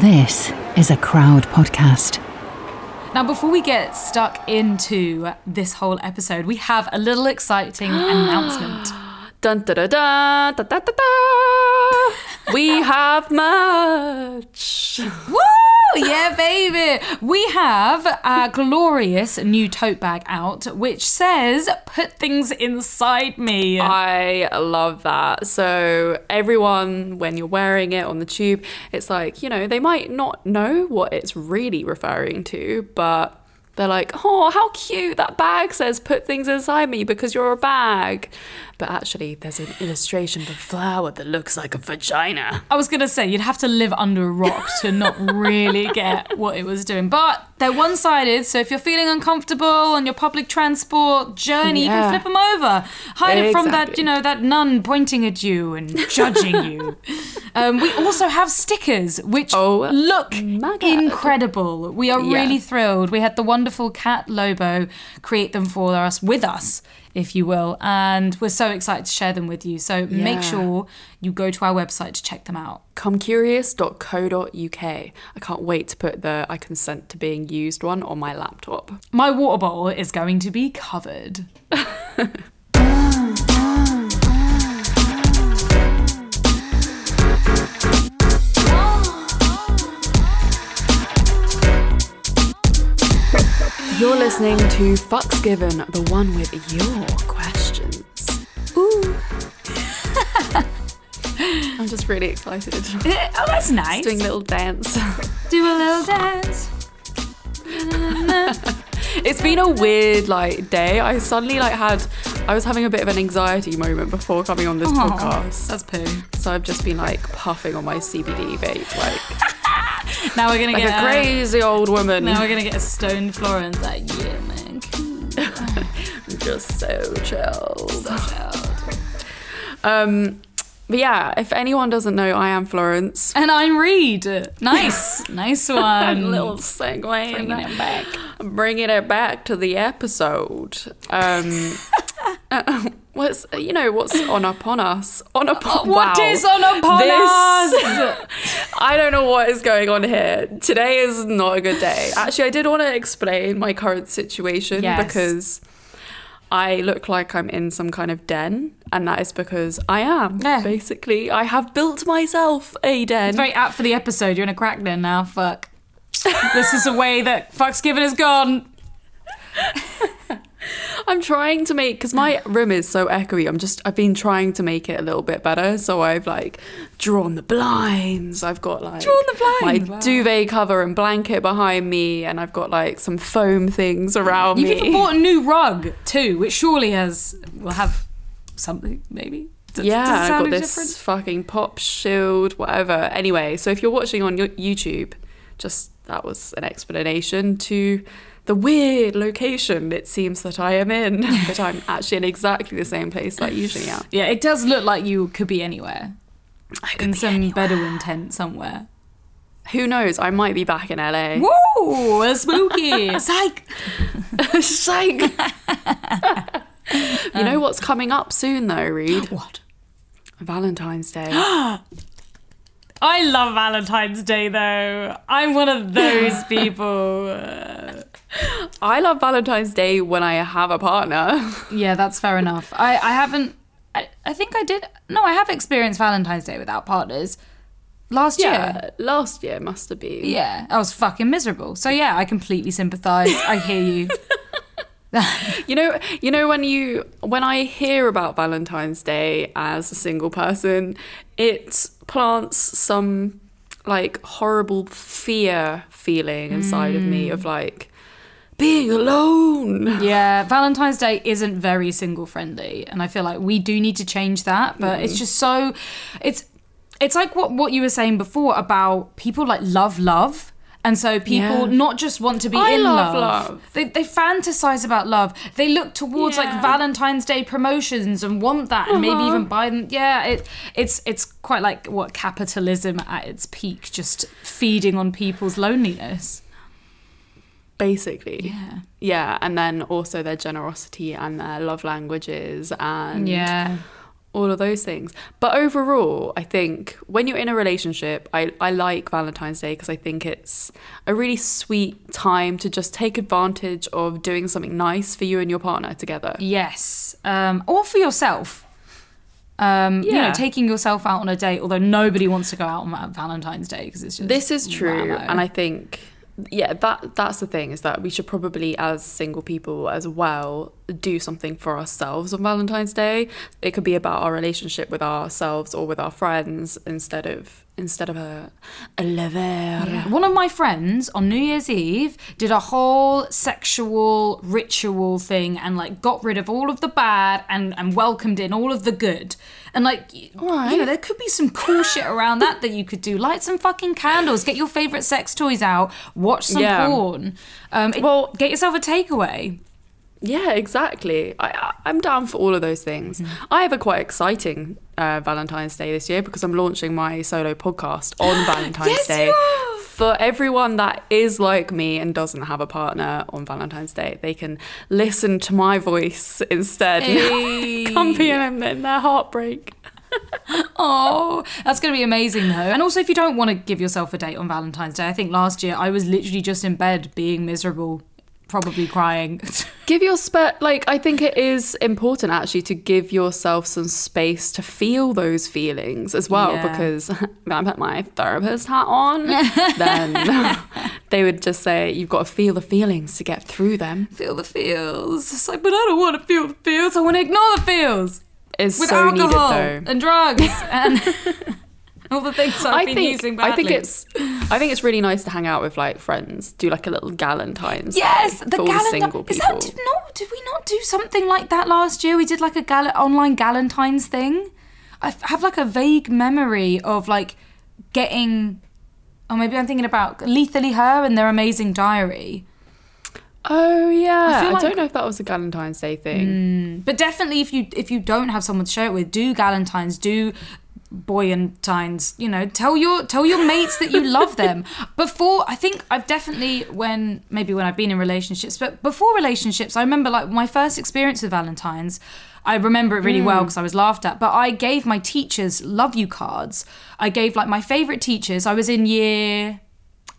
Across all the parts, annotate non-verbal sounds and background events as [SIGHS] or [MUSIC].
This is a crowd podcast. Now, before we get stuck into this whole episode, we have a little exciting [GASPS] announcement. Dun da da da da da da da. [LAUGHS] We have merch. Woo! Yeah, baby! We have a glorious new tote bag out which says, Put things inside me. I love that. So everyone, when you're wearing it on the tube, it's like you know they might not know what it's really referring to, but. They're like, oh, how cute! That bag says "put things inside me" because you're a bag. But actually, there's an illustration of a flower that looks like a vagina. I was gonna say you'd have to live under a rock to not really [LAUGHS] get what it was doing, but they're one-sided. So if you're feeling uncomfortable on your public transport journey, you can flip them over, hide it from that you know that nun pointing at you and judging you. [LAUGHS] Um, we also have stickers which Oh look incredible. We are Yeah. really thrilled. We had the wonderful Cat Lobo create them for us with us. If you will, and we're so excited to share them with you. So Yeah. make sure you go to our website to check them out. comecurious.co.uk. I can't wait to put the I consent to being used one on my laptop. My water bottle is going to be covered. [LAUGHS] You're listening to Fucks Given, the one with your questions. Ooh. [LAUGHS] I'm just really excited. [LAUGHS] oh, that's nice. Doing a little dance. [LAUGHS] Do a little dance. It's been a weird like day. I suddenly like had I was having a bit of an anxiety moment before coming on this podcast. That's poo. So I've just been like puffing on my CBD vape like [LAUGHS] Now we're gonna like get a crazy old woman. now we're gonna get a stoned Florence. Like, yeah, man. [LAUGHS] just so chilled. So chilled. Um, but yeah, if anyone doesn't know, I am Florence. And I'm Reed. Nice, [LAUGHS] nice one. little segue. Bringing it back. Bringing it back to the episode. Um, uh, [LAUGHS] what's you know what's on upon us? On upon What wow. is on upon This- us? [LAUGHS] I don't know what is going on here. Today is not a good day. Actually, I did want to explain my current situation Yes. because I look like I'm in some kind of den, and that is because I am. Yeah. Basically, I have built myself a den. It's very apt for the episode. You're in a crack den now. Fuck. this is a way that fuck's given is gone. [LAUGHS] [LAUGHS] I'm trying to make because my room is so echoey. I'm just I've been trying to make it a little bit better. So I've like drawn the blinds. I've got like Drawn the blinds, my wow. duvet cover and blanket behind me, and I've got like some foam things around You've me. even bought a new rug too, which surely has will have something maybe. Does, yeah, I've got this different? fucking pop shield, whatever. Anyway, so if you're watching on your YouTube, just that was an explanation to the weird location it seems that I am in, [LAUGHS] but I'm actually in exactly the same place that I usually am. Yeah, it does look like you could be anywhere I could in be some anywhere. Bedouin tent somewhere. Who knows? I might be back in LA. Woo! Spooky. [LAUGHS] Psych. Psych. [LAUGHS] you know what's coming up soon, though, Reed? [GASPS] What? Valentine's Day. [GASPS] I love Valentine's Day though. I'm one of those people. Uh, I love Valentine's Day when I have a partner. [LAUGHS] yeah, that's fair enough. I, I haven't. I, I think I did. No, I have experienced Valentine's Day without partners last year. Last year must have been. Yeah, I was fucking miserable. So yeah, I completely sympathise. I hear you. [LAUGHS] [LAUGHS] You know, you know when you when I hear about Valentine's Day as a single person, it plants some like horrible fear feeling inside of me mm. of like being alone. Yeah, Valentine's Day isn't very single friendly, and I feel like we do need to change that. But it's just so, it's it's like what what you were saying before about people like love love. And so people Yeah. not just want to be I in love love, love. They, they fantasize about love. They look towards like Valentine's Day promotions and want that, and maybe Uh-huh. even buy them. Yeah, it, it's it's quite like what capitalism at its peak, just feeding on people's loneliness. Basically. Yeah, Yeah, and then also their generosity and their love languages and yeah. all of those things. But overall, I think when you're in a relationship, I, I like Valentine's Day because I think it's a really sweet time to just take advantage of doing something nice for you and your partner together. Yes. Um, or for yourself. Um, You know, taking yourself out on a date, although nobody wants to go out on Valentine's Day because it's just. This is true, and I think yeah, that that's the thing is that we should probably, as single people as well, do something for ourselves on Valentine's Day. It could be about our relationship with ourselves or with our friends instead of instead of a a lover. Yeah. One of my friends on New Year's Eve did a whole sexual ritual thing and like got rid of all of the bad and, and welcomed in all of the good. And like, y- you know, there could be some cool shit around that that you could do. Light some fucking candles, get your favorite sex toys out, watch some Yeah. porn. Um, it- Well- get yourself a takeaway. Yeah, exactly. I, I'm down for all of those things. I have a quite exciting uh, Valentine's Day this year because I'm launching my solo podcast on [GASPS] Valentine's Yes, Day. For everyone that is like me and doesn't have a partner on Valentine's Day, they can listen to my voice instead. [LAUGHS] Hey. Comfy and in their heartbreak. [LAUGHS] Oh, that's going to be amazing though. And also, if you don't want to give yourself a date on Valentine's Day, I think last year I was literally just in bed being miserable, probably crying. [LAUGHS] Give your spe- like I think it is important actually to give yourself some space to feel those feelings as well Yeah. because [LAUGHS] when I put my therapist hat on, [LAUGHS] then they would just say you've got to feel the feelings to get through them. feel the feels. It's like, but I don't want to feel the feels. I want to ignore the feels It's with so alcohol needed though. and drugs and all the things I've I been think using I think it's I think it's really nice to hang out with like friends, do like a little Galentine's yes, the for all the Galentine. single Is people. that did not? Did we not do something like that last year? We did like a gal- online Galentine's thing. I have like a vague memory of like getting. Or maybe I'm thinking about Lethally Her and their amazing diary. oh yeah, I, like- don't know if that was a Galentine's Day thing. Hmm, but definitely, if you if you don't have someone to share it with, do Galentine's, do Boyantines. You know, tell your tell your mates that you love [LAUGHS] them. Before, I think I've definitely when maybe when I've been in relationships, but before relationships, I remember like my first experience with Valentine's. I remember it really well because I was laughed at. But I gave my teachers love you cards. I gave like my favorite teachers. I was in year.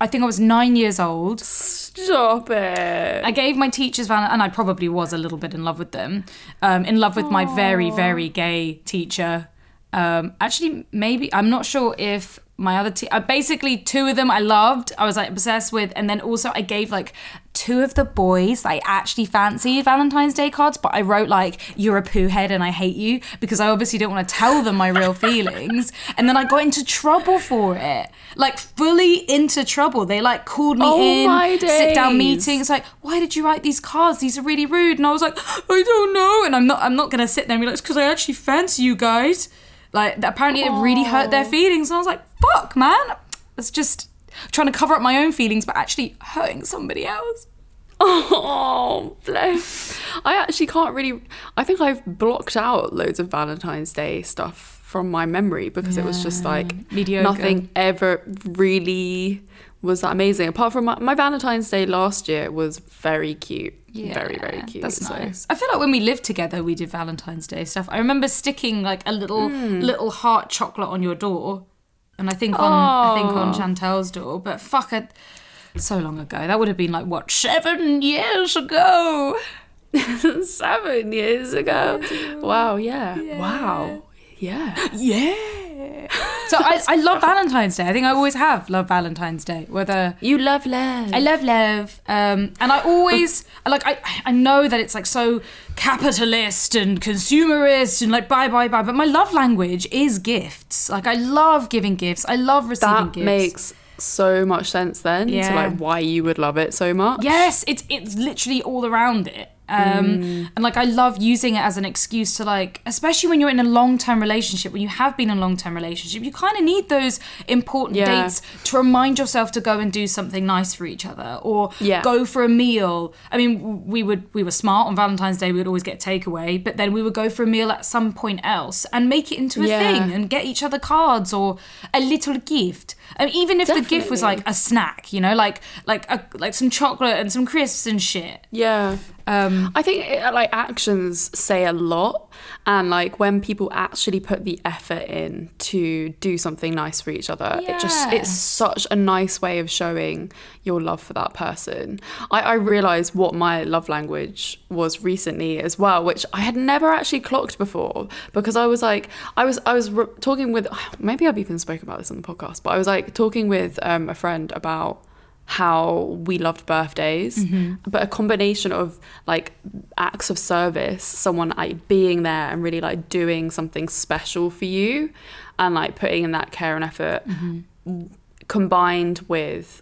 I think I was nine years old. Stop it. I gave my teachers Val, and I probably was a little bit in love with them. Um, in love with my very, very gay teacher. Um, actually, maybe I'm not sure if my other te- uh, basically two of them I loved. I was like obsessed with, and then also I gave like two of the boys I actually fancied Valentine's Day cards, but I wrote like "You're a poo head and I hate you" because I obviously didn't want to tell them my real feelings, [LAUGHS] and then I got into trouble for it, like fully into trouble. They like called me Oh in, sit down meetings, like, why did you write these cards? These are really rude. And I was like, I don't know. And I'm not I'm not gonna sit there and be like, it's because I actually fancy you guys. Like that apparently it really hurt their feelings. And I was like, fuck, man. It's just trying to cover up my own feelings, but actually hurting somebody else. Oh, bless. I actually can't really. I think I've blocked out loads of Valentine's Day stuff from my memory because it was just like Mediocre. nothing ever really was that amazing. Apart from my, my Valentine's Day last year was very cute. Yeah, very, very cute. That's so- nice. I feel like when we lived together, we did Valentine's Day stuff. I remember sticking like a little Hmm. little heart chocolate on your door, and I think on I think on. Chantel's door. But fuck it, so long ago. That would have been like what seven years ago. [LAUGHS] Seven years ago. Wow, yeah. Wow. Yeah. Yeah. So I, I love Valentine's Day. I think I always have loved Valentine's Day. Whether You love love. I love love, um, and I always like. I I know that it's like so capitalist and consumerist and like bye bye bye. But my love language is gifts. Like I love giving gifts. I love receiving gifts. that gifts. makes so much sense then Yeah. to like why you would love it so much. Yes, it's it's literally all around it. Um, Mm. And like I love using it as an excuse to like, especially when you're in a long term relationship, when you have been in a long term relationship, you kind of need those important Yeah. dates to remind yourself to go and do something nice for each other or Yeah. go for a meal. I mean, we would we were smart on Valentine's Day. We would always get takeaway, but then we would go for a meal at some point else and make it into a Yeah. thing and get each other cards or a little gift. I mean, even if the gift was like a snack, you know, like like a, like some chocolate and some crisps and shit. Yeah. Um, I think it, like actions say a lot. And like when people actually put the effort in to do something nice for each other, it just it's such a nice way of showing your love for that person. I, I realized what my love language was recently as well, which I had never actually clocked before because I was like, I was I was re- talking with [SIGHS] maybe I've even spoken about this on the podcast, but I was like talking with um, a friend about how we loved birthdays, mm-hmm. but a combination of like acts of service, someone like being there and really like doing something special for you, and like putting in that care and effort, mm-hmm. combined with.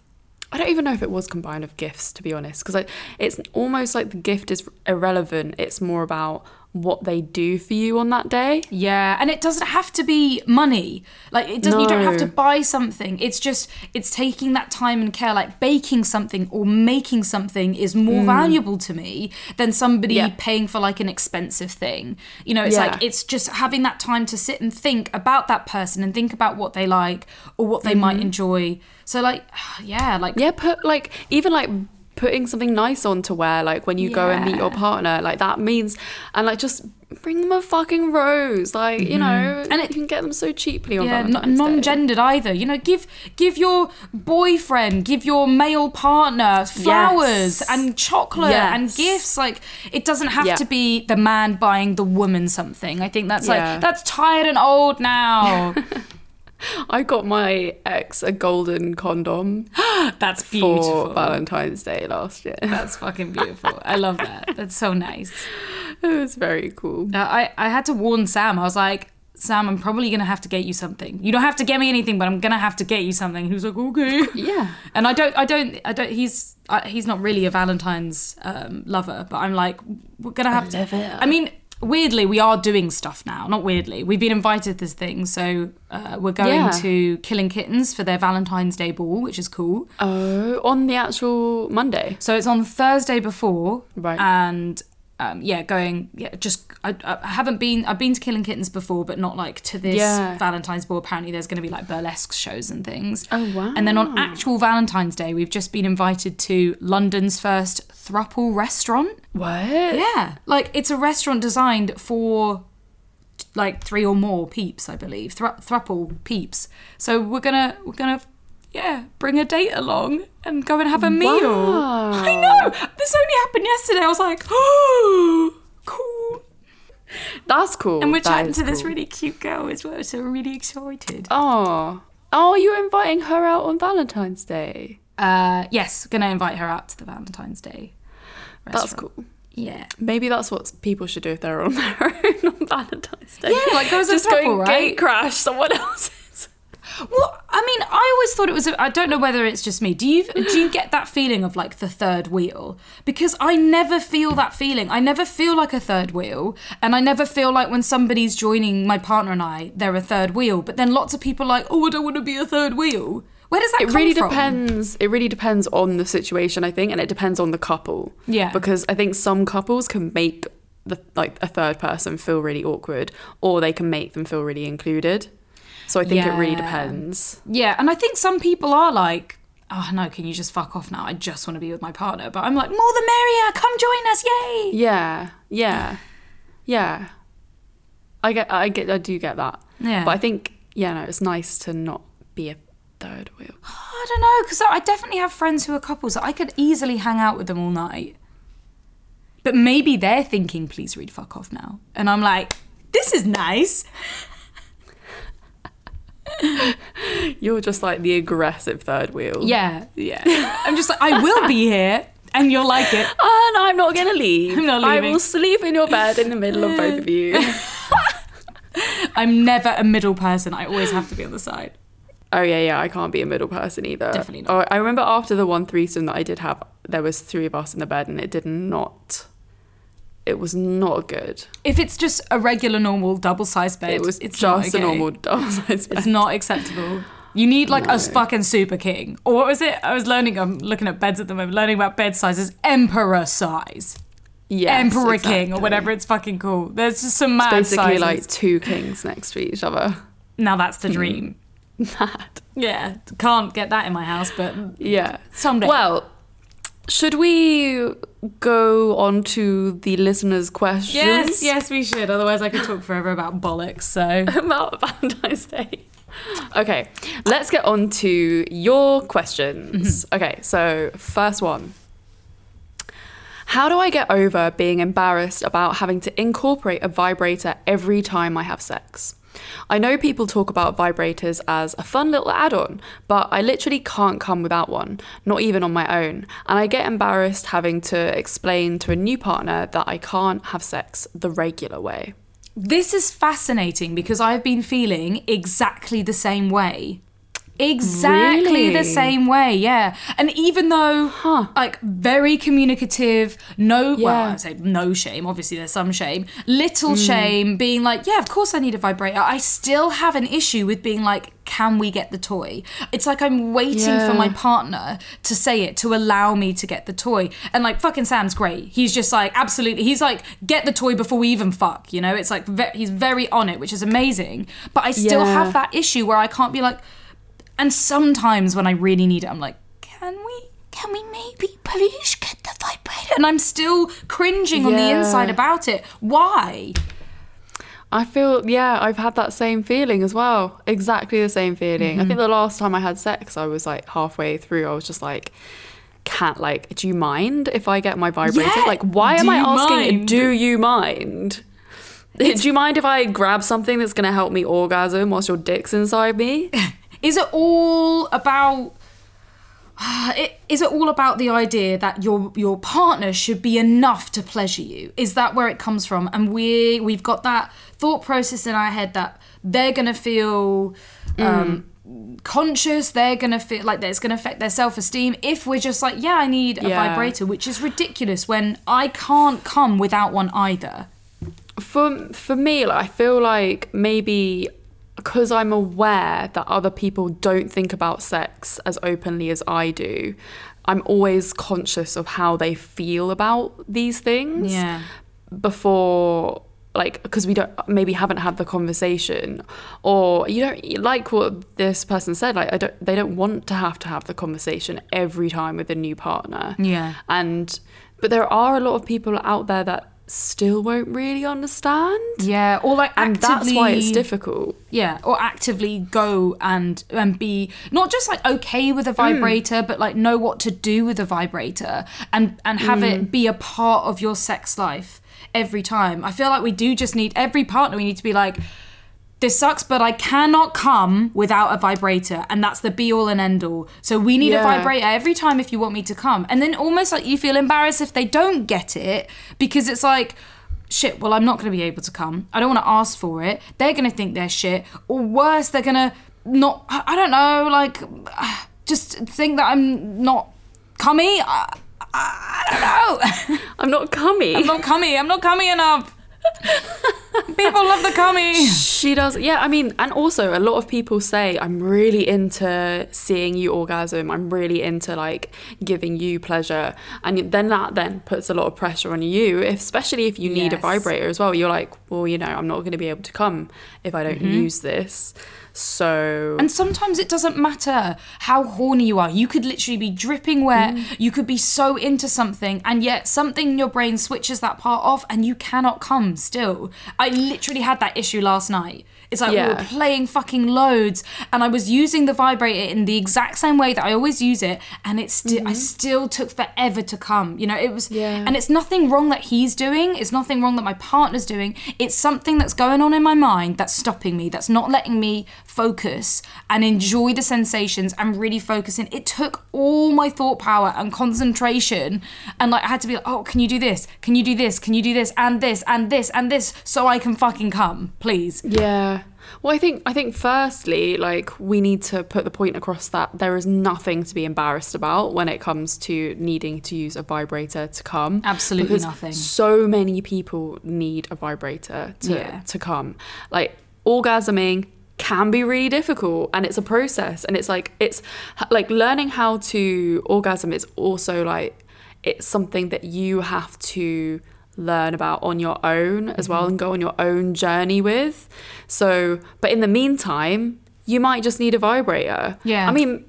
I don't even know if it was combined of gifts, to be honest, because it's almost like the gift is irrelevant. It's more about what they do for you on that day. Yeah, and it doesn't have to be money. Like it doesn't. You don't have to buy something. It's just it's taking that time and care. Like baking something or making something is more valuable to me than somebody Mm. Yeah. paying for like an expensive thing. You know, it's Yeah. like it's just having that time to sit and think about that person and think about what they like or what they Mm-hmm. might enjoy. So like, [SIGHS] yeah, like Yeah, put like even like putting something nice on to wear, like when you go and meet your partner, like that means, and like just bring them a fucking rose, like you know, mm-hmm. and it- you can get them so cheaply on yeah, Valentine's Day. non-gendered either. You know, give give your boyfriend, give your male partner flowers Yes. and chocolate and gifts. Like it doesn't have Yeah. to be the man buying the woman something. I think that's Yeah. like that's tired and old now. [LAUGHS] I got my ex a golden condom [GASPS] that's beautiful. for. Valentine's Day last year. That's fucking beautiful. I love that. That's so nice. [LAUGHS] it was very cool. Uh, I, I had to warn Sam. I was like, Sam, I'm probably gonna have to get you something. You don't have to get me anything, but I'm gonna have to get you something. And he was like, okay. [LAUGHS] Yeah. And I don't, I don't, I don't. He's uh, he's not really a Valentine's um, lover, but I'm like, we're gonna have to. I mean, weirdly, we are doing stuff now. Not weirdly, we've been invited to this thing, so uh, we're going Yeah. to Killing Kittens for their Valentine's Day ball, which is cool. Oh, on the actual Monday. So it's on Thursday before, Right. And um, yeah, going yeah, just I, I haven't been. I've been to Killing Kittens before, but not like to this Yeah. Valentine's ball. Apparently, there's going to be like burlesque shows and things. Oh, wow. And then on actual Valentine's Day, we've just been invited to London's first thruple restaurant. What? Yeah, like it's a restaurant designed for like three or more peeps, I believe. Thru- thruple peeps. So we're gonna we're gonna yeah bring a date along and go and have a meal. Wow. I know this only happened yesterday. I was like, oh, cool. That's cool. And we're That chatting to this really cute girl as well, so we're really excited. Oh. Oh, you're inviting her out on Valentine's Day. Uh, yes, gonna invite her out to the Valentine's Day. That's cool. Yeah. Maybe that's what people should do if they're on [LAUGHS] their own on Valentine's Day. Yeah, like go as a just go couple, and right? gate crash someone [LAUGHS] else's. Well, I mean, I always thought it was. I don't know whether it's just me. Do you do you get that feeling of like the third wheel? Because I never feel that feeling. I never feel like a third wheel, and I never feel like when somebody's joining my partner and I, they're a third wheel. But then lots of people are like, oh, I don't want to be a third wheel. Where does that It come really from? depends. It really depends on the situation, I think, and it depends on the couple. Yeah. Because I think some couples can make the like a third person feel really awkward, or they can make them feel really included. So I think it really depends. Yeah, and I think some people are like, oh no, can you just fuck off now? I just want to be with my partner. But I'm like, more the merrier. Come join us, yay! Yeah, yeah, yeah. I get, I get, I do get that. Yeah. But I think, yeah, no, it's nice to not be a third wheel. [GASPS] I don't know, because I definitely have friends who are couples that I could easily hang out with them all night. But maybe they're thinking, please read fuck off now. And I'm like, this is nice. [LAUGHS] [LAUGHS] You're just like the aggressive third wheel. Yeah, yeah. [LAUGHS] I'm just like, I will be here and you'll like it. [LAUGHS] Oh, and I'm not gonna leave. I'm not leaving. I will sleep in your bed in the middle of both of you. I'm never a middle person. I always have to be on the side. Oh yeah, yeah. I can't be a middle person either. Definitely not. Oh, I remember after the one threesome that I did have, there was three of us in the bed, and it did not. It was not good. If it's just a regular, normal, double sized bed, It was it's just a normal double size bed. It's not acceptable. You need like a fucking super king. Or what was it? I was learning, I'm looking at beds at the moment, learning about bed sizes. Emperor size. Yes, Emperor king or whatever it's fucking called. There's just some mad Basically, sizes. like two kings next to each other. now that's the dream. [LAUGHS] Mad. Yeah, can't get that in my house, but Yeah. Someday. Well, should we go on to the listeners' questions? Yes, yes, we should. Otherwise, I could talk forever about bollocks. So [LAUGHS] about Valentine's Day. Okay, let's get on to your questions. Mm-hmm. Okay, so first one. How do I get over being embarrassed about having to incorporate a vibrator every time I have sex? I know people talk about vibrators as a fun little add on, but I literally can't come without one, not even on my own. And I get embarrassed having to explain to a new partner that I can't have sex the regular way. this is fascinating because I've been feeling exactly the same way. Exactly Really? the same way, yeah. And even though, Huh. like, very communicative, no, well, Yeah. I say no shame, obviously there's some shame, little mm. shame, being like, yeah, of course I need a vibrator. I still have an issue with being like, can we get the toy? It's like I'm waiting for my partner to say it, to allow me to get the toy. And like, fucking Sam's great. He's just like, absolutely, he's like, get the toy before we even fuck, you know? It's like, ve- he's very on it, which is amazing. But I still Yeah. have that issue where I can't be like, and sometimes when I really need it, I'm like, can we, can we maybe please get the vibrator? And I'm still cringing on the inside about it. Why? I feel, yeah, I've had that same feeling as well. Exactly the same feeling. I think mm-hmm. the last time I had sex, I was like halfway through, I was just like, can't, like, do you mind if I get my vibrator? Yeah, Like, why am I asking, mind? do you mind? do you mind if I grab something that's going to help me orgasm whilst your dick's inside me? [LAUGHS] Is it all about? [SIGHS] It, is it all about the idea that your your partner should be enough to pleasure you? Is that where it comes from? And we we've got that thought process in our head that they're gonna feel um, conscious. They're gonna feel like it's gonna affect their self esteem if we're just like, yeah, I need a Yeah. vibrator, which is ridiculous when I can't come without one either. for for me like, i feel like maybe because i'm aware that other people don't think about sex as openly as i do i'm always conscious of how they feel about these things Yeah. before like because we don't maybe haven't had the conversation or you don't like what this person said like i don't they don't want to have to have the conversation every time with a new partner Yeah. and but there are a lot of people out there that still won't really understand Yeah, or like and actively, that's why it's difficult Yeah, or actively go and and be not just like okay with a mm. vibrator, but like know what to do with a vibrator and and have it mm. be a part of your sex life every time. I feel like we do just need every partner. We need to be like. This sucks, but I cannot come without a vibrator, and that's the be all and end all. So we need a vibrator every time if you want me to come, and then almost like you feel embarrassed if they don't get it because it's like, shit, well, I'm not going to be able to come. I don't want to ask for it. They're going to think they're shit. Or worse, they're going to not, I I don't know, like, [SIGHS] just think that I'm not cummy. I, I, I don't know. [LAUGHS] i'm not cummy I'm not cummy. I'm not cummy enough. [LAUGHS] People love the cummy. She does, yeah. I mean, and also a lot of people say, I'm really into seeing you orgasm. I'm really into like giving you pleasure. And then that then puts a lot of pressure on you, especially if you need a vibrator as well. You're like, well, you know, I'm not going to be able to come if I don't mm-hmm. use this. So, And sometimes it doesn't matter how horny you are. You could literally be dripping wet. Mm. You could be so into something, and yet something in your brain switches that part off, and you cannot come still. I literally had that issue last night. It's like we were playing fucking loads, and I was using the vibrator in the exact same way that I always use it, and it still I still took forever to come. You know, it was, Mm-hmm. Yeah. and it's nothing wrong that he's doing. It's nothing wrong that my partner's doing. It's something that's going on in my mind that's stopping me. That's not letting me focus and enjoy the sensations and really focus in. It took all my thought power and concentration, and like I had to be like, oh, can you do this? Can you do this? Can you do this and this and this and this so I can fucking come, please. Yeah. Well, I think I think firstly, like we need to put the point across that there is nothing to be embarrassed about when it comes to needing to use a vibrator to come. Absolutely Because nothing. So many people need a vibrator to Yeah. to come. Like orgasming can be really difficult and it's a process and it's like it's like learning how to orgasm is also like it's something that you have to learn about on your own as Mm-hmm. well and go on your own journey with. So, but in the meantime, you might just need a vibrator. Yeah. I mean,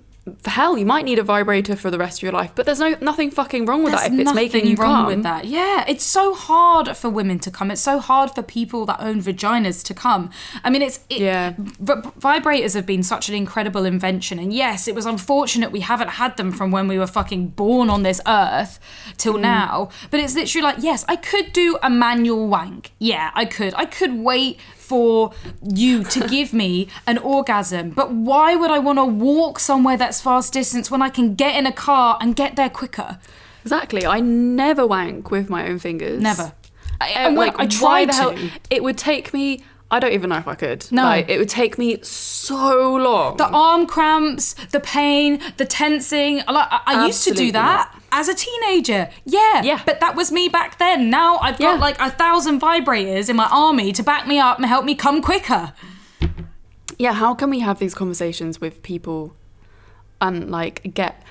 hell, you might need a vibrator for the rest of your life, but there's no nothing fucking wrong with that if it's making nothing you wrong come. with that. Yeah, it's so hard for women to come. It's so hard for people that own vaginas to come. I mean, it's it, Yeah. v- vibrators have been such an incredible invention, and yes, it was unfortunate we haven't had them from when we were fucking born on this earth till mm. now. But it's literally like, yes, I could do a manual wank. Yeah, I could. I could wait for you to give me an orgasm. But why would I want to walk somewhere that's fast distance when I can get in a car and get there quicker? Exactly. I never wank with my own fingers. Never. I, uh, and like, I tried the hell? to. It would take me. I don't even know if I could. No. Like, it would take me so long. The arm cramps, the pain, the tensing. Like I, I used to do that as a teenager. Yeah. Yeah. But that was me back then. Now I've got Yeah. like a thousand vibrators in my army to back me up and help me come quicker. yeah, how can we have these conversations with people and like get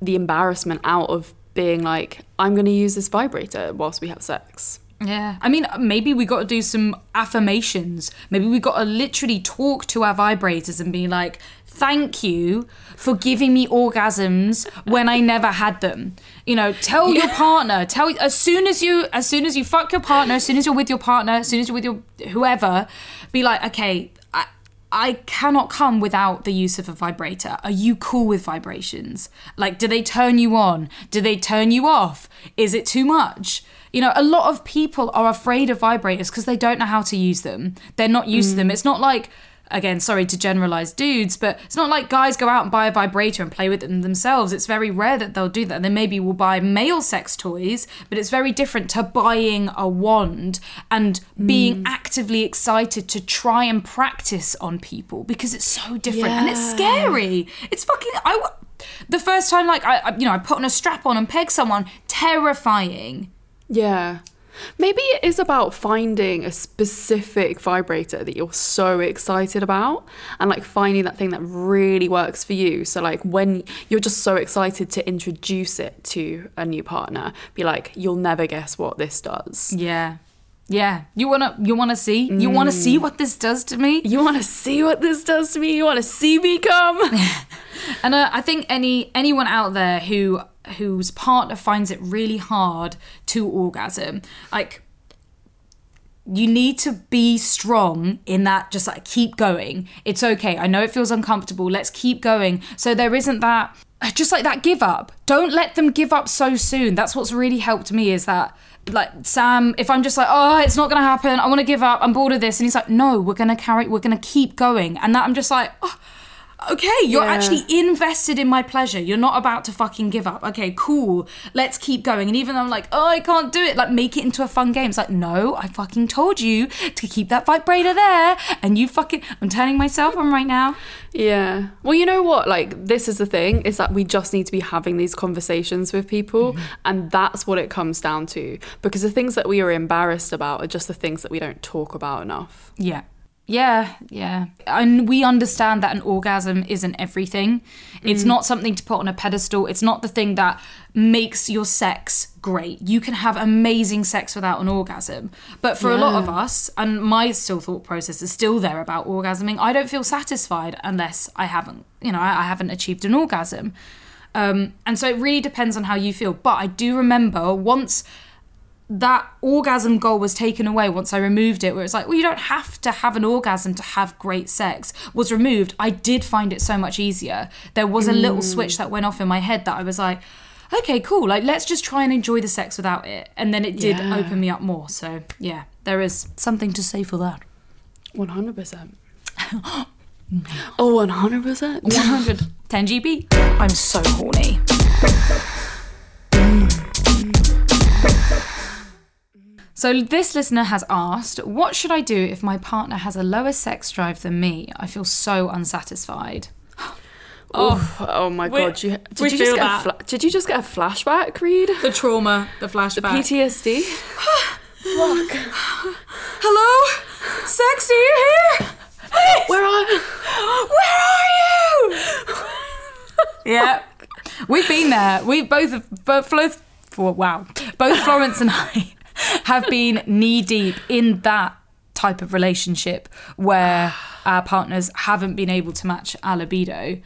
the embarrassment out of being like, I'm going to use this vibrator whilst we have sex? Yeah. I mean, maybe we got to do some affirmations. Maybe we got to literally talk to our vibrators and be like, thank you for giving me orgasms when I never had them. You know, tell your partner, tell as soon as you as soon as you fuck your partner, as soon as you're with your partner, as soon as you're with your whoever, be like, okay, I I cannot come without the use of a vibrator. Are you cool with vibrations? Like, do they turn you on? Do they turn you off? Is it too much? You know, a lot of people are afraid of vibrators because they don't know how to use them. They're not used to them. Mm. It's not like, again, sorry to generalize dudes, but it's not like guys go out and buy a vibrator and play with them themselves. It's very rare that they'll do that. They maybe will buy male sex toys, but it's very different to buying a wand and being mm. actively excited to try and practice on people because it's so different and it's scary. It's fucking. I. The first time, like I, I- you know, I put on a strap on and peg someone, terrifying. Yeah. Maybe it is about finding a specific vibrator that you're so excited about and like finding that thing that really works for you. So, like, when you're just so excited to introduce it to a new partner, be like, you'll never guess what this does. Yeah. Yeah. You wanna you wanna see? You wanna see what this does to me? You want to see what this does to me? You want to see me come? [LAUGHS] And uh, I think any anyone out there who whose partner finds it really hard to orgasm, like you need to be strong in that just like keep going. It's okay. I know it feels uncomfortable. Let's keep going. So there isn't that just like that give up. Don't let them give up so soon. That's what's really helped me is that like Sam, if I'm just like, oh, it's not gonna happen, I wanna give up, I'm bored of this, and he's like, no, we're gonna carry we're gonna keep going. And that I'm just like, oh, okay, you're Yeah. actually invested in my pleasure. You're not about to fucking give up. Okay, cool. Let's keep going. And even though I'm like, oh, I can't do it, like make it into a fun game. It's like, no, I fucking told you to keep that vibrator there. And you fucking, I'm turning myself on right now. Yeah. Well, you know what? Like, this is the thing is that we just need to be having these conversations with people. Mm-hmm. And that's what it comes down to. Because the things that we are embarrassed about are just the things that we don't talk about enough. Yeah. Yeah, yeah. And we understand that an orgasm isn't everything. It's not something to put on a pedestal. It's not the thing that makes your sex great. You can have amazing sex without an orgasm. But for a lot of us, and my still thought process is still there about orgasming, I don't feel satisfied unless I haven't, you know, I, I haven't achieved an orgasm. Um, and so it really depends on how you feel. But I do remember once that orgasm goal was taken away once I removed it, where it's like, well, you don't have to have an orgasm to have great sex, was removed, I did find it so much easier. There was a little mm. switch that went off in my head that I was like, okay, cool, like let's just try and enjoy the sex without it. And then it did Yeah. open me up more. So yeah, there is something to say for that. 100%. [GASPS] oh, 100%. 100. 10 GB. I'm so horny. [LAUGHS] Mm. So this listener has asked, what should I do if my partner has a lower sex drive than me? I feel so unsatisfied. Oh, oh my we- god! You, did you just get a did you just get a flashback, Reed? The trauma, the flashback. the PTSD. [SIGHS] Fuck. Hello? Sex, are you here? Where are? Where are you? yeah. [LAUGHS] We've been there. We've both, both, both wow, both Florence and I have been knee deep in that type of relationship where [SIGHS] our partners haven't been able to match our libido.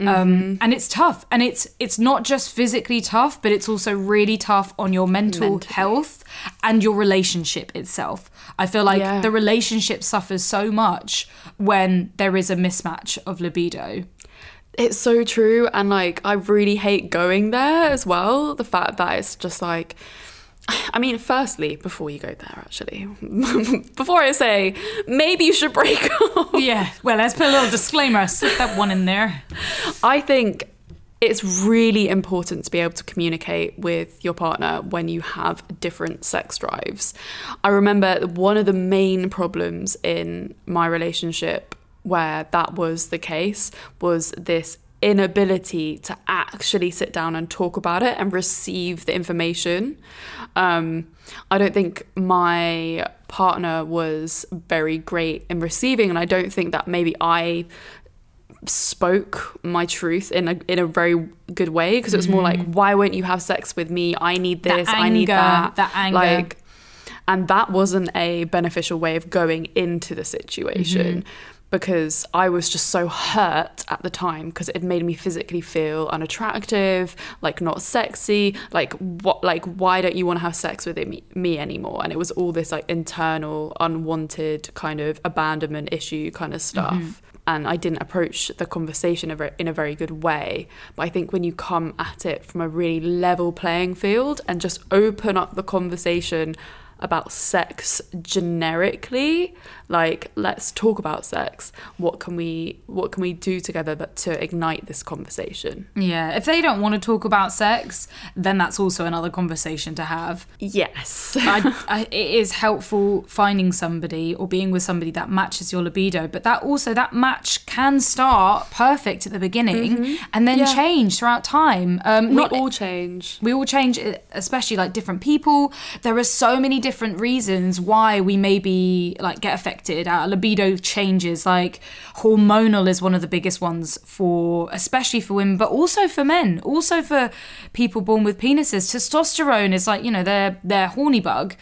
Um, and it's tough, and it's it's not just physically tough, but it's also really tough on your mental Mentally. health and your relationship itself. I feel like Yeah. the relationship suffers so much when there is a mismatch of libido. It's so true. And like, I really hate going there as well. The fact that it's just like, I mean, firstly, before you go there, actually, [LAUGHS] before I say maybe you should break [LAUGHS] up, Yeah, well, let's put a little disclaimer. Slip that one in there. I think it's really important to be able to communicate with your partner when you have different sex drives. I remember one of the main problems in my relationship where that was the case was this inability to actually sit down and talk about it and receive the information. Um, I don't think my partner was very great in receiving, and I don't think that maybe I spoke my truth in a in a very good way because it was more like why won't you have sex with me i need this i need anger, that the anger. like and that wasn't a beneficial way of going into the situation Mm-hmm. Because i was just so hurt at the time because it made me physically feel unattractive like not sexy like what like why don't you want to have sex with me, me anymore and it was all this like internal unwanted kind of abandonment issue kind of stuff Mm-hmm. and I didn't approach the conversation in a in a very good way. But I think when you come at it from a really level playing field and just open up the conversation about sex generically, like let's talk about sex. What can we what can we do together that to ignite this conversation? Yeah, if they don't want to talk about sex, then that's also another conversation to have. Yes. [LAUGHS] I, I, it is helpful finding somebody or being with somebody that matches your libido, but that also that match can start perfect at the beginning and then Mm-hmm. Yeah. change throughout time. Um, we not all change. we all change, especially like different people. There are so many different reasons why we maybe like get affected. Our libido changes. Like hormonal is one of the biggest ones for, especially for women, but also for men. Also for people born with penises. Testosterone is like you know their their horny bug.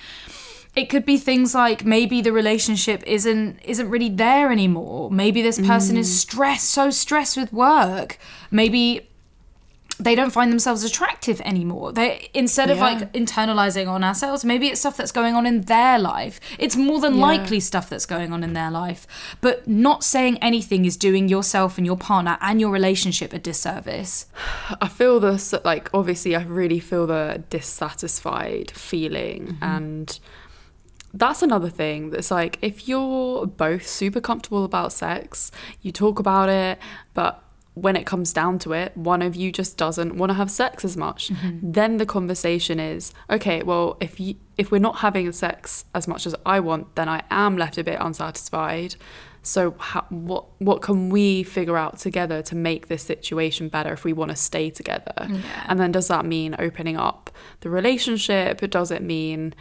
It could be things like maybe the relationship isn't isn't really there anymore. Maybe this person is mm. stressed, so stressed with work. Maybe they don't find themselves attractive anymore. They instead of Yeah. like internalizing on ourselves, maybe it's stuff that's going on in their life. It's more than Yeah. likely stuff that's going on in their life. But not saying anything is doing yourself and your partner and your relationship a disservice. [SIGHS] I feel this like obviously I really feel the dissatisfied feeling mm-hmm. and that's another thing that's like if you're both super comfortable about sex, you talk about it, but when it comes down to it, one of you just doesn't want to have sex as much. Then the conversation is, okay, well, if you if we're not having sex as much as I want, then I am left a bit unsatisfied. So how, what what can we figure out together to make this situation better if we want to stay together? Yeah. And then does that mean opening up the relationship? Does it mean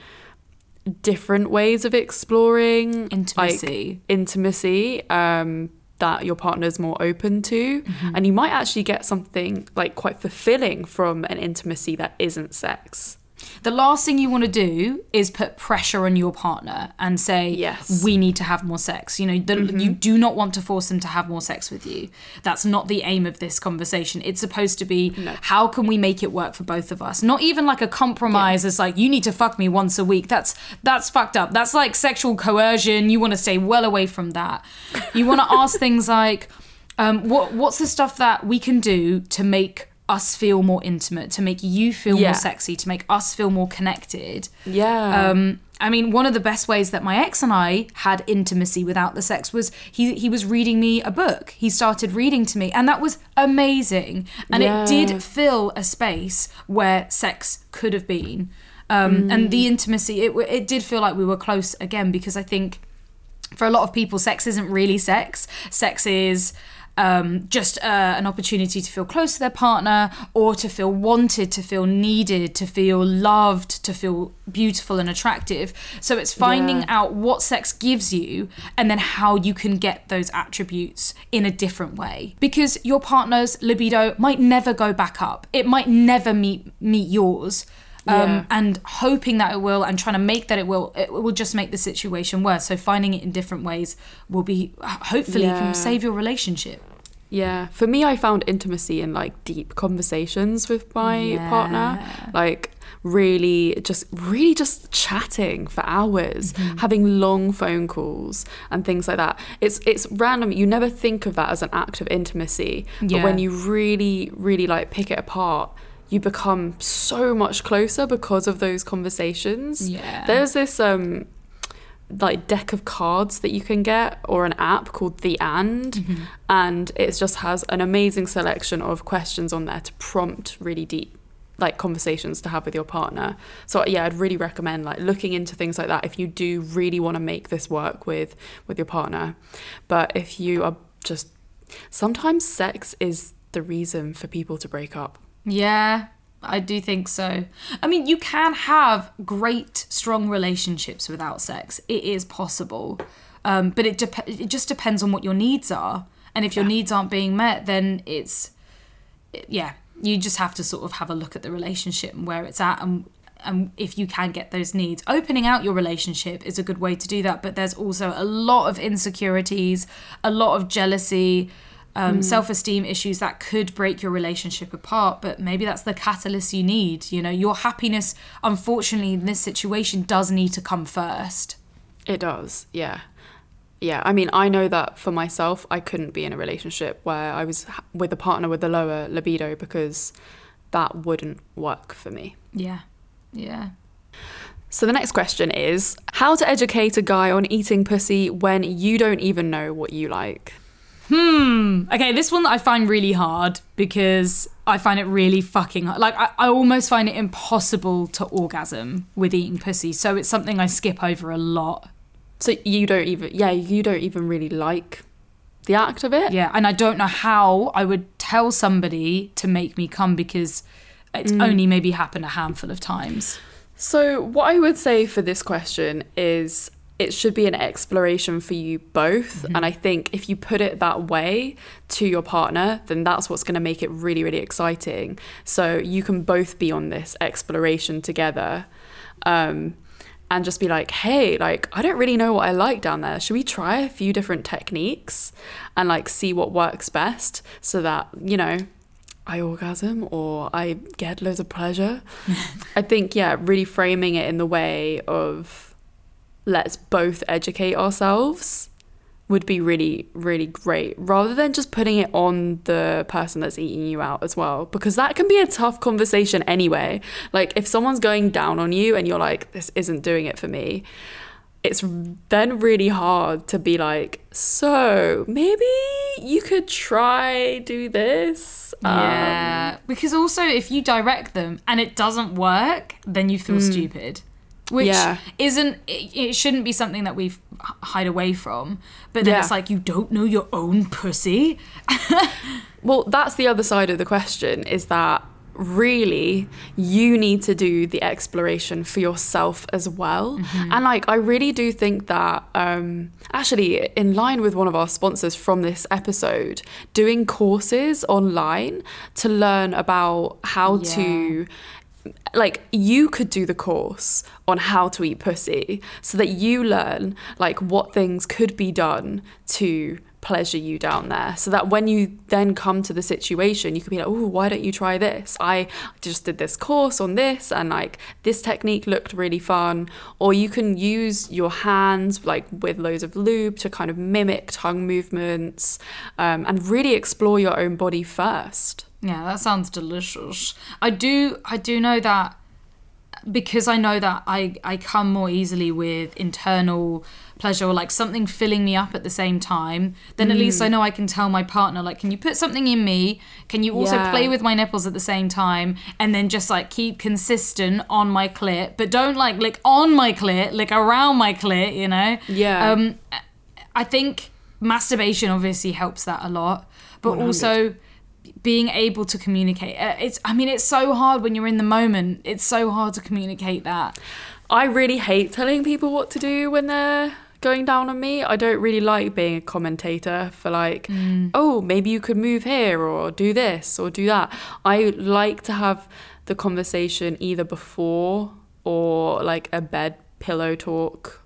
different ways of exploring Intimacy. like intimacy um, that your partner's more open to, Mm-hmm. and you might actually get something like quite fulfilling from an intimacy that isn't sex. The last thing you want to do is put pressure on your partner and say, Yes. Mm-hmm. we need to have more sex. You know, the, you do not want to force them to have more sex with you. That's not the aim of this conversation. It's supposed to be, how can we make it work for both of us? Not even like a compromise as like, you need to fuck me once a week. That's, that's fucked up. That's like sexual coercion. You want to stay well away from that. You want to ask [LAUGHS] things like, um, what, what's the stuff that we can do to make us feel more intimate, to make you feel Yeah. more sexy, to make us feel more connected. Yeah. Um, I mean, one of the best ways that my ex and I had intimacy without the sex was he he was reading me a book. He started reading to me, and that was amazing. And Yeah. it did fill a space where sex could have been. Um, And the intimacy, it it did feel like we were close again because I think for a lot of people, sex isn't really sex. Sex is um, just uh, an opportunity to feel close to their partner or to feel wanted, to feel needed, to feel loved, to feel beautiful and attractive. So it's finding Yeah. out what sex gives you and then how you can get those attributes in a different way. Because your partner's libido might never go back up, it might never meet, meet yours. Um, Yeah. and hoping that it will and trying to make that it will it will just make the situation worse so finding it in different ways will be hopefully Yeah. can save your relationship Yeah, for me, I found intimacy in like deep conversations with my partner, like really just really just chatting for hours, Mm-hmm. having long phone calls and things like that. It's it's random. You never think of that as an act of intimacy, but when you really really like pick it apart, you become so much closer because of those conversations. Yeah. There's this um like deck of cards that you can get or an app called the and Mm-hmm. and it just has an amazing selection of questions on there to prompt really deep like conversations to have with your partner so yeah i'd really recommend like looking into things like that if you do really want to make this work with with your partner but if you are just sometimes sex is the reason for people to break up Yeah, I do think so. I mean, you can have great, strong relationships without sex. It is possible, um, but it dep- it just depends on what your needs are. And if your needs aren't being met, then it's yeah, you just have to sort of have a look at the relationship and where it's at and and if you can get those needs opening out your relationship is a good way to do that but there's also a lot of insecurities a lot of jealousy um, self-esteem issues that could break your relationship apart but maybe that's the catalyst you need you know your happiness unfortunately in this situation does need to come first It does, yeah. Yeah, I mean, I know that for myself, I couldn't be in a relationship where I was with a partner with a lower libido because that wouldn't work for me. yeah yeah So the next question is how to educate a guy on eating pussy when you don't even know what you like. Hmm. Okay, this one I find really hard because I find it really fucking hard. Like, I, I almost find it impossible to orgasm with eating pussy. So it's something I skip over a lot. So you don't even, yeah, you don't even really like the act of it. Yeah. And I don't know how I would tell somebody to make me come because it's only maybe happened a handful of times. So, what I would say for this question is it should be an exploration for you both. And I think if you put it that way to your partner, then that's what's going to make it really, really exciting. So, you can both be on this exploration together. Um, and just be like, hey, like, I don't really know what I like down there. Should we try a few different techniques and like see what works best so that, you know, I orgasm or I get loads of pleasure. [LAUGHS] I think, yeah, really framing it in the way of let's both educate ourselves would be really, really great rather than just putting it on the person that's eating you out as well. Because that can be a tough conversation anyway. Like, if someone's going down on you and you're like, this isn't doing it for me, it's then really hard to be like, so maybe you could try do this. Um, Yeah. because also, if you direct them and it doesn't work, then you feel stupid. Which Yeah. isn't, it, it shouldn't be something that we hide away from. But then Yeah. it's like, you don't know your own pussy. [LAUGHS] Well, that's the other side of the question is that really you need to do the exploration for yourself as well. And like I really do think that um actually in line with one of our sponsors from this episode, doing courses online to learn about how Yeah. to like you could do the course on how to eat pussy so that you learn like what things could be done to pleasure you down there. So that when you then come to the situation you could be like oh why don't you try this? I just did this course on this and like this technique looked really fun. Or you can use your hands like with loads of lube to kind of mimic tongue movements um, and really explore your own body first Yeah, that sounds delicious. I do I do know that because I know that I, I come more easily with internal pleasure or like something filling me up at the same time, then at least I know I can tell my partner, like, can you put something in me? Can you also Yeah. play with my nipples at the same time? And then just like keep consistent on my clit, but don't like lick on my clit, lick around my clit, you know? Yeah. Um, I think masturbation obviously helps that a lot, but 100. also being able to communicate. Uh, It's I mean it's so hard when you're in the moment. It's so hard to communicate that. I really hate telling people what to do when they're going down on me. I don't really like being a commentator for like, oh, maybe you could move here or do this or do that. I like to have the conversation either before or like a bed pillow talk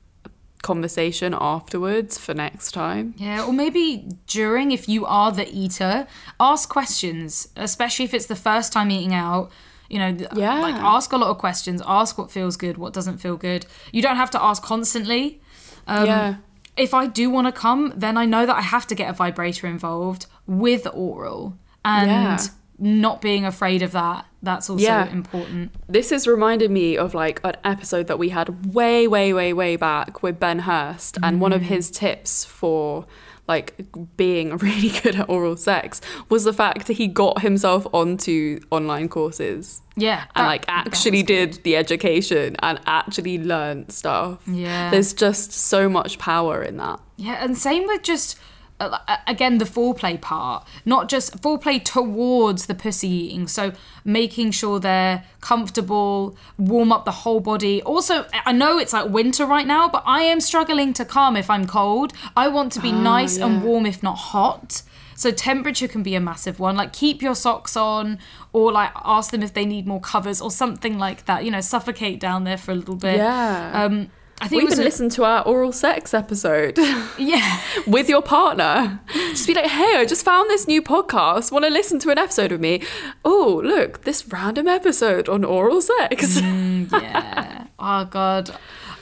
conversation afterwards for next time. Yeah, or maybe during, if you are the eater, ask questions, especially if it's the first time eating out. You know, Yeah. like ask a lot of questions. Ask what feels good, what doesn't feel good. You don't have to ask constantly. Um, Yeah. If I do want to come, then I know that I have to get a vibrator involved with oral and Yeah. Not being afraid of that. That's also Yeah. important. This has reminded me of like an episode that we had way, way, way, way back with Ben Hurst, and one of Mm. his tips for like being [LAUGHS] really good at oral sex was the fact that he got himself onto online courses Yeah. and that- like actually did the education and actually learned stuff. Yeah. There's just so much power in that. Yeah, and same with just again the foreplay part, not just foreplay towards the pussy eating. So making sure they're comfortable, warm up the whole body. Also, I know it's like winter right now, but I am struggling to calm if I'm cold. I want to be nice and warm, if not hot. So temperature can be a massive one. Like keep your socks on, or like ask them if they need more covers or something like that. You know, suffocate down there for a little bit. Yeah. Um, I think We even a- listen to our oral sex episode [LAUGHS] yeah. [LAUGHS] with your partner. Just be like, hey, I just found this new podcast. Want to listen to an episode with me? Oh, look, this random episode on oral sex. Mm, [LAUGHS] yeah. Oh god.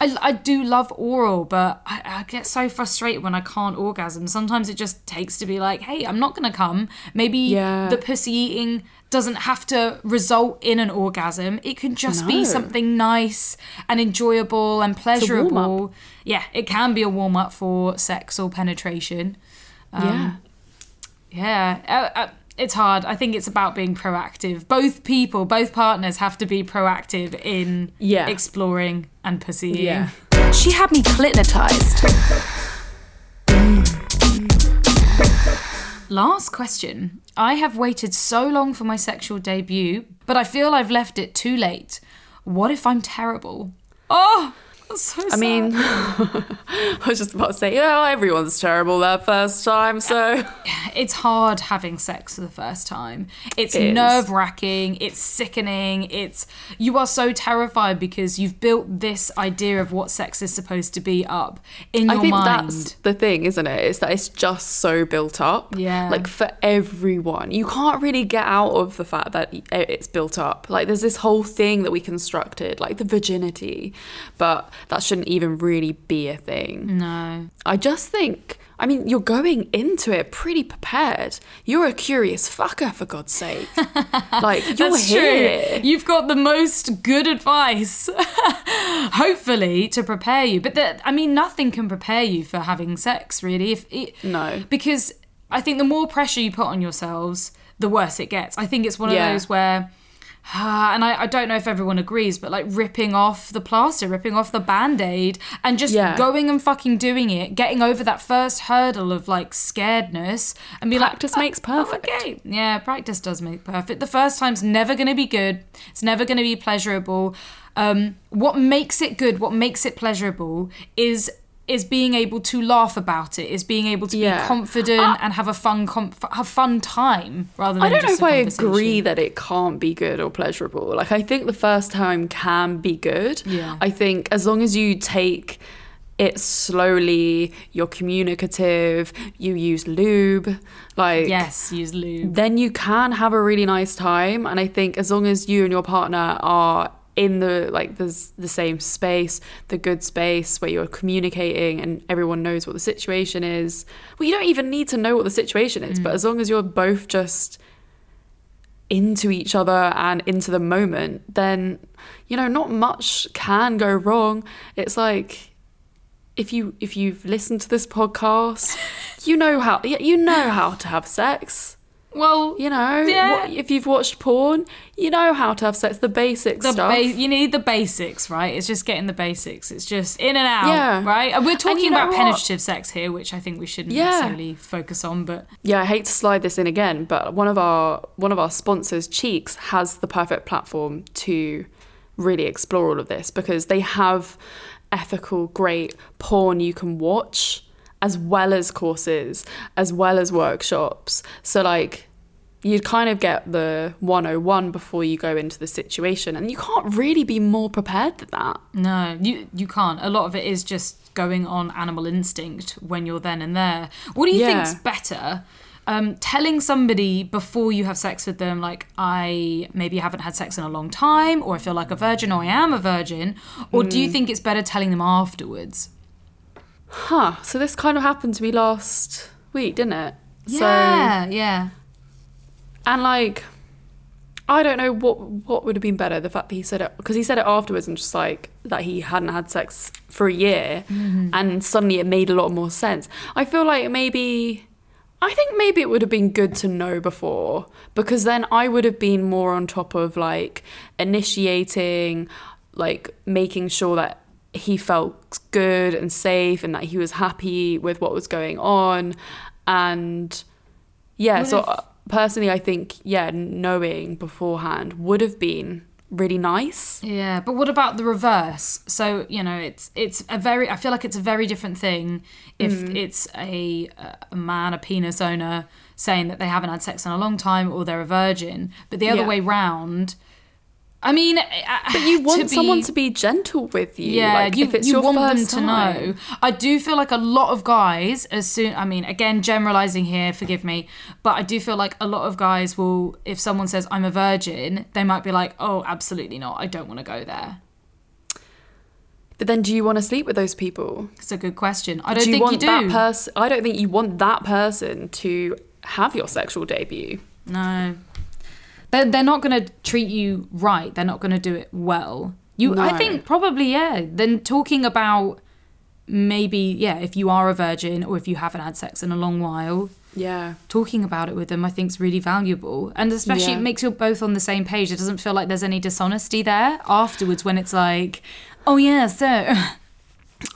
I, I do love oral, but I, I get so frustrated when I can't orgasm. Sometimes it just takes to be like, hey, I'm not gonna come. Maybe Yeah. the pussy eating doesn't have to result in an orgasm. It can just be something nice and enjoyable and pleasurable. Yeah, it can be a warm up for sex or penetration. yeah. Yeah, uh, uh, it's hard. I think it's about being proactive. Both people, both partners have to be proactive in Yeah. exploring and pursuing. Yeah. She had me clitnotized. Last question. I have waited so long for my sexual debut, but I feel I've left it too late. What if I'm terrible? Oh, so I mean, [LAUGHS] I was just about to say, yeah, everyone's terrible their first time, so. it's hard having sex for the first time. It's It nerve wracking. It's sickening. It's you are so terrified because you've built this idea of what sex is supposed to be up in your mind. I think mind. that's the thing, isn't it? Is that it's just so built up. Yeah. Like for everyone, you can't really get out of the fact that eh, it's built up. Like there's this whole thing that we constructed, like the virginity, but that shouldn't even really be a thing. no. I just think. I mean, you're going into it pretty prepared. You're a curious fucker, for God's sake. [LAUGHS] Like, you're That's here. true. You've got the most good advice, [LAUGHS] hopefully, to prepare you. But that, I mean, nothing can prepare you for having sex, really. If it, No. because I think the more pressure you put on yourselves, the worse it gets. I think it's one of Yeah. those where. Ah, [SIGHS] and I, I don't know if everyone agrees, but like ripping off the plaster, ripping off the band aid, and just Yeah. going and fucking doing it, getting over that first hurdle of like scaredness, and be Practice like, makes "Oh, perfect." Okay, yeah, practice does make perfect. The first time's never going to be good. It's never going to be pleasurable. Um, what makes it good, what makes it pleasurable, is is being able to laugh about it, is being able to Yeah. be confident and have a fun com- have fun time rather than. I don't know if I agree that it can't be good or pleasurable. Like, I think the first time can be good. Yeah. I think as long as you take it slowly, you're communicative, you use lube, like, Yes, use lube. then you can have a really nice time. And I think as long as you and your partner are in the like there's the same space the good space where you're communicating and everyone knows what the situation is. Well you don't even need to know what the situation is but mm. as long as you're both just into each other and into the moment then you know not much can go wrong. It's like if you if you've listened to this podcast [LAUGHS] you know how you know how to have sex Well, you know, Yeah. if you've watched porn, you know how to have sex, the basic the stuff. ba- you need the basics, right? It's just getting the basics. It's just in and out, Yeah. right? And we're And talking you know about what? penetrative sex here, which I think we shouldn't Yeah. necessarily focus on, but yeah, I hate to slide this in again, but one of our one of our sponsors, Cheeks, has the perfect platform to really explore all of this because they have ethical, great porn you can watch as well as courses, as well as workshops. So like you'd kind of get the 101 before you go into the situation and you can't really be more prepared than that No, you you can't. A lot of it is just going on animal instinct when you're then and there. What do you Yeah. think's better? Um, telling somebody before you have sex with them, like I maybe haven't had sex in a long time, or I feel like a virgin, or I am a virgin, or do you Hmm. think it's better telling them afterwards? Huh so this kind of happened to me last week didn't it so Yeah, yeah. and like I don't know what what would have been better the fact that he said it because he said it afterwards and just like that he hadn't had sex for a year mm-hmm. and suddenly it made a lot more sense. I feel like maybe I think maybe it would have been good to know before because then I would have been more on top of like initiating like making sure that he felt good and safe and that he was happy with what was going on and yeah Would so have- uh, personally i think yeah knowing beforehand would have been really nice Yeah, but what about the reverse? So you know, it's it's a very. I feel like it's a very different thing if Mm. it's a a man, a penis owner, saying that they haven't had sex in a long time or they're a virgin, but the other Yeah. way round. I mean, but you want someone to be gentle with you yeah, like, you, if it's you your want them to time. know. I do feel like a lot of guys, as soon, I mean, again, generalizing here, forgive me, but I do feel like a lot of guys will, if someone says, I'm a virgin, they might be like, oh, absolutely not. I don't want to go there. but then do you want to sleep with those people It's a good question. I don't do you think want you that do. i don't think you want that person to have your sexual debut no. They're, they're not going to treat you right. They're not going to do it well. You, I think probably, yeah. Then talking about maybe, yeah, if you are a virgin or if you haven't had sex in a long while, yeah talking about it with them, I think is really valuable. And especially Yeah. it makes you both on the same page. It doesn't feel like there's any dishonesty there afterwards when it's like, oh, yeah, so. [LAUGHS]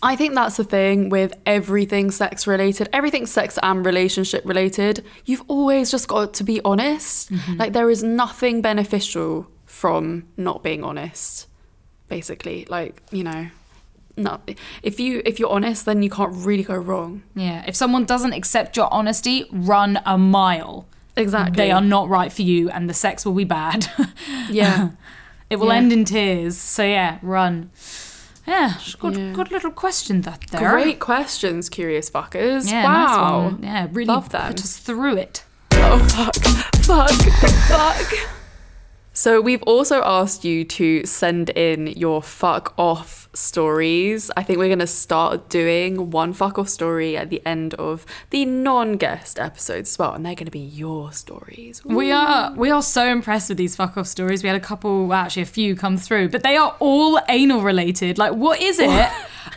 I think that's the thing with everything sex related, everything sex and relationship related. You've always just got to be honest. Mm-hmm. Like there is nothing beneficial from not being honest. Basically, like you know, no. If you if you're honest, then you can't really go wrong. Yeah, if someone doesn't accept your honesty, run a mile. Exactly. They are not right for you, and the sex will be bad. [LAUGHS] Yeah. it will Yeah. end in tears. So yeah, run. Yeah, good, Yeah. good little question that there. Great questions, curious fuckers. Yeah, wow. nice. Yeah, really Love that. put us through it. Oh, fuck. Fuck. fuck. So, we've also asked you to send in your fuck off stories. I think we're going to start doing one fuck off story at the end of the non guest episodes as well. And they're going to be your stories. We are we are so impressed with these fuck off stories. We had a couple, well, actually a few come through, but they are all anal related. Like, what is it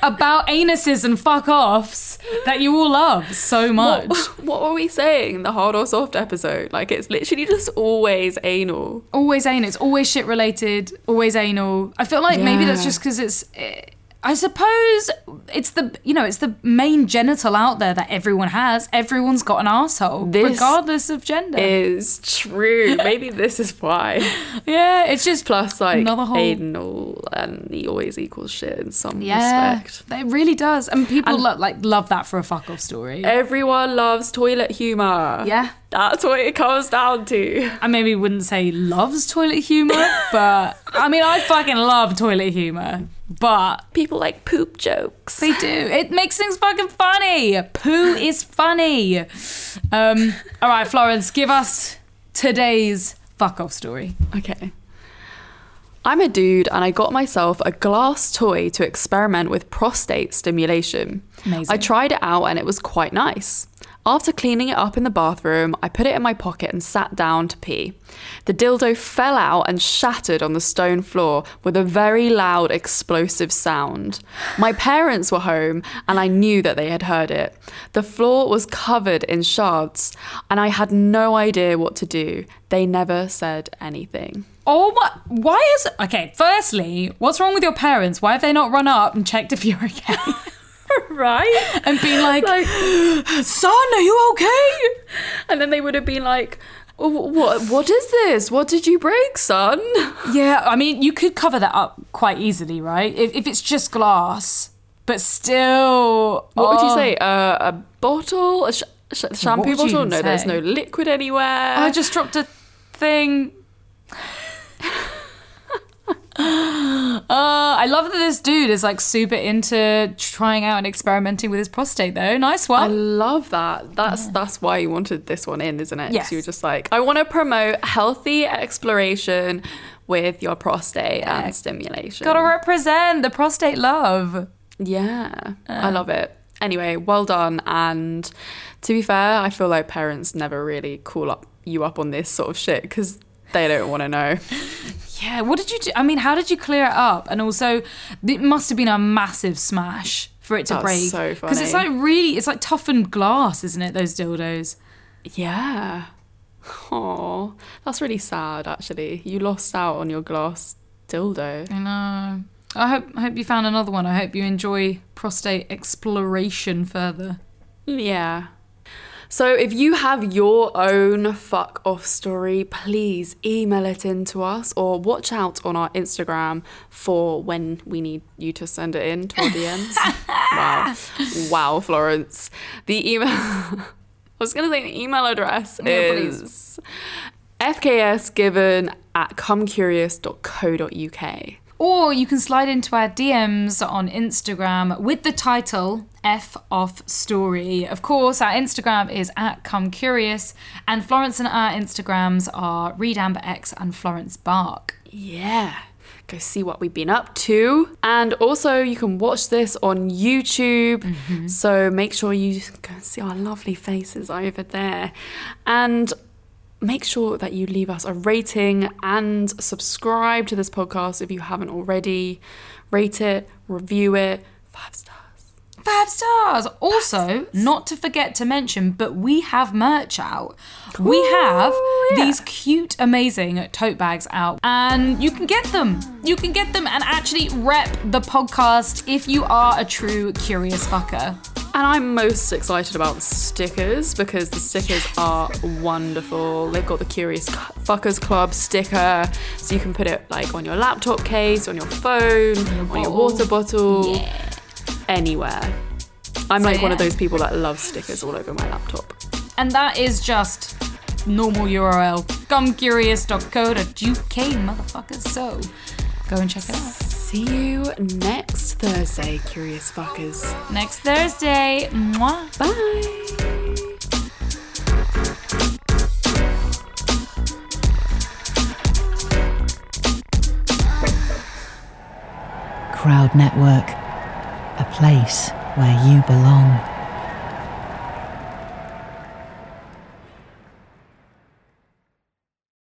about anuses and fuck offs that you all love so much? What, [LAUGHS] what were we saying? The hard or soft episode? Like, it's literally just always anal. Always anal. It's always shit related. Always anal. I feel like maybe that's just because it's. eh, I suppose it's the you know it's the main genital out there that everyone has. Everyone's got an asshole, This regardless of gender. Is true. [LAUGHS] Maybe this is why. yeah, it's just Plus, like, Another whole- anal and he always equals shit in some yeah, respect. it really does, and people And- lo- like love that for a fuck off story. Everyone loves toilet humor. yeah, That's what it comes down to. I maybe wouldn't say loves toilet humor, [LAUGHS] but I mean I fucking love toilet humor, but People like poop jokes. They do. It makes things fucking funny. Poo is funny. Um, all right, Florence, give us today's fuck off story. Okay. I'm a dude and I got myself a glass toy to experiment with prostate stimulation. Amazing. I tried it out and it was quite nice. After cleaning it up in the bathroom, I put it in my pocket and sat down to pee. The dildo fell out and shattered on the stone floor with a very loud explosive sound. My parents were home and I knew that they had heard it. The floor was covered in shards and I had no idea what to do. They never said anything. Oh my! Why is okay? Firstly, what's wrong with your parents? Why have they not run up and checked if you're okay [LAUGHS] [LAUGHS] right? and been like, Like, "Son, are you okay?" and then they would have been like, "Oh, "What? What is this? What did you break, son?" [LAUGHS] Yeah, I mean, you could cover that up quite easily, right? If, if it's just glass, but still, What would you oh. say? Uh, a bottle? A sh- Sh- shampoo bottle? No, there's no liquid anywhere. I just dropped a thing. Uh, I love that this dude is like super into trying out and experimenting with his prostate, though. Nice one. I love that. That's that's why you wanted this one in, isn't it? Yes. You were just like, I want to promote healthy exploration with your prostate and stimulation. Gotta represent the prostate love. Yeah, I love it. Anyway, well done. And to be fair, I feel like parents never really call up you up on this sort of shit because they don't want to know. [LAUGHS] Yeah, what did you do? I mean, how did you clear it up? And also, it must have been a massive smash for it to That's break. so Because it's like really, it's like toughened glass, isn't it? Those dildos. Yeah. Oh, that's really sad. Actually, you lost out on your glass dildo. I know. I hope, I hope you found another one. I hope you enjoy prostate exploration further. Yeah. So if you have your own fuck off story, please email it in to us or watch out on our Instagram for when we need you to send it in to our DMs. [LAUGHS] wow. Wow, Florence. The email [LAUGHS] I was gonna say the email address Yeah, please. is fksgiven at comecurious.co.uk. Or you can slide into our DMs on Instagram with the title F Off Story. Of course, our Instagram is at Come Curious, and Florence and our Instagrams are Read Amber X and Florence Bark. Yeah. Go see what we've been up to. And also, you can watch this on YouTube. Mm-hmm. So make sure you go see our lovely faces over there. And make sure that you leave us a rating and subscribe to this podcast if you haven't already. Rate it, review it, five stars. Five stars. Also, not to forget to mention, but we have merch out. we have yeah. these cute, amazing tote bags out, and you can get them. You can get them and actually rep the podcast if you are a true curious fucker. And I'm most excited about the stickers because the stickers are wonderful. They've got the Curious Fuckers Club sticker, so you can put it like on your laptop case, on your phone, on your bottle. water bottle, anywhere. I'm So, like one of those people that love stickers all over my laptop. And that is just normal URL. comecurious.co.uk, motherfuckers. So go and check it out. See you next Thursday, Curious Fuckers. Next Thursday. Mwah. Bye. Crowd Network, a place where you belong.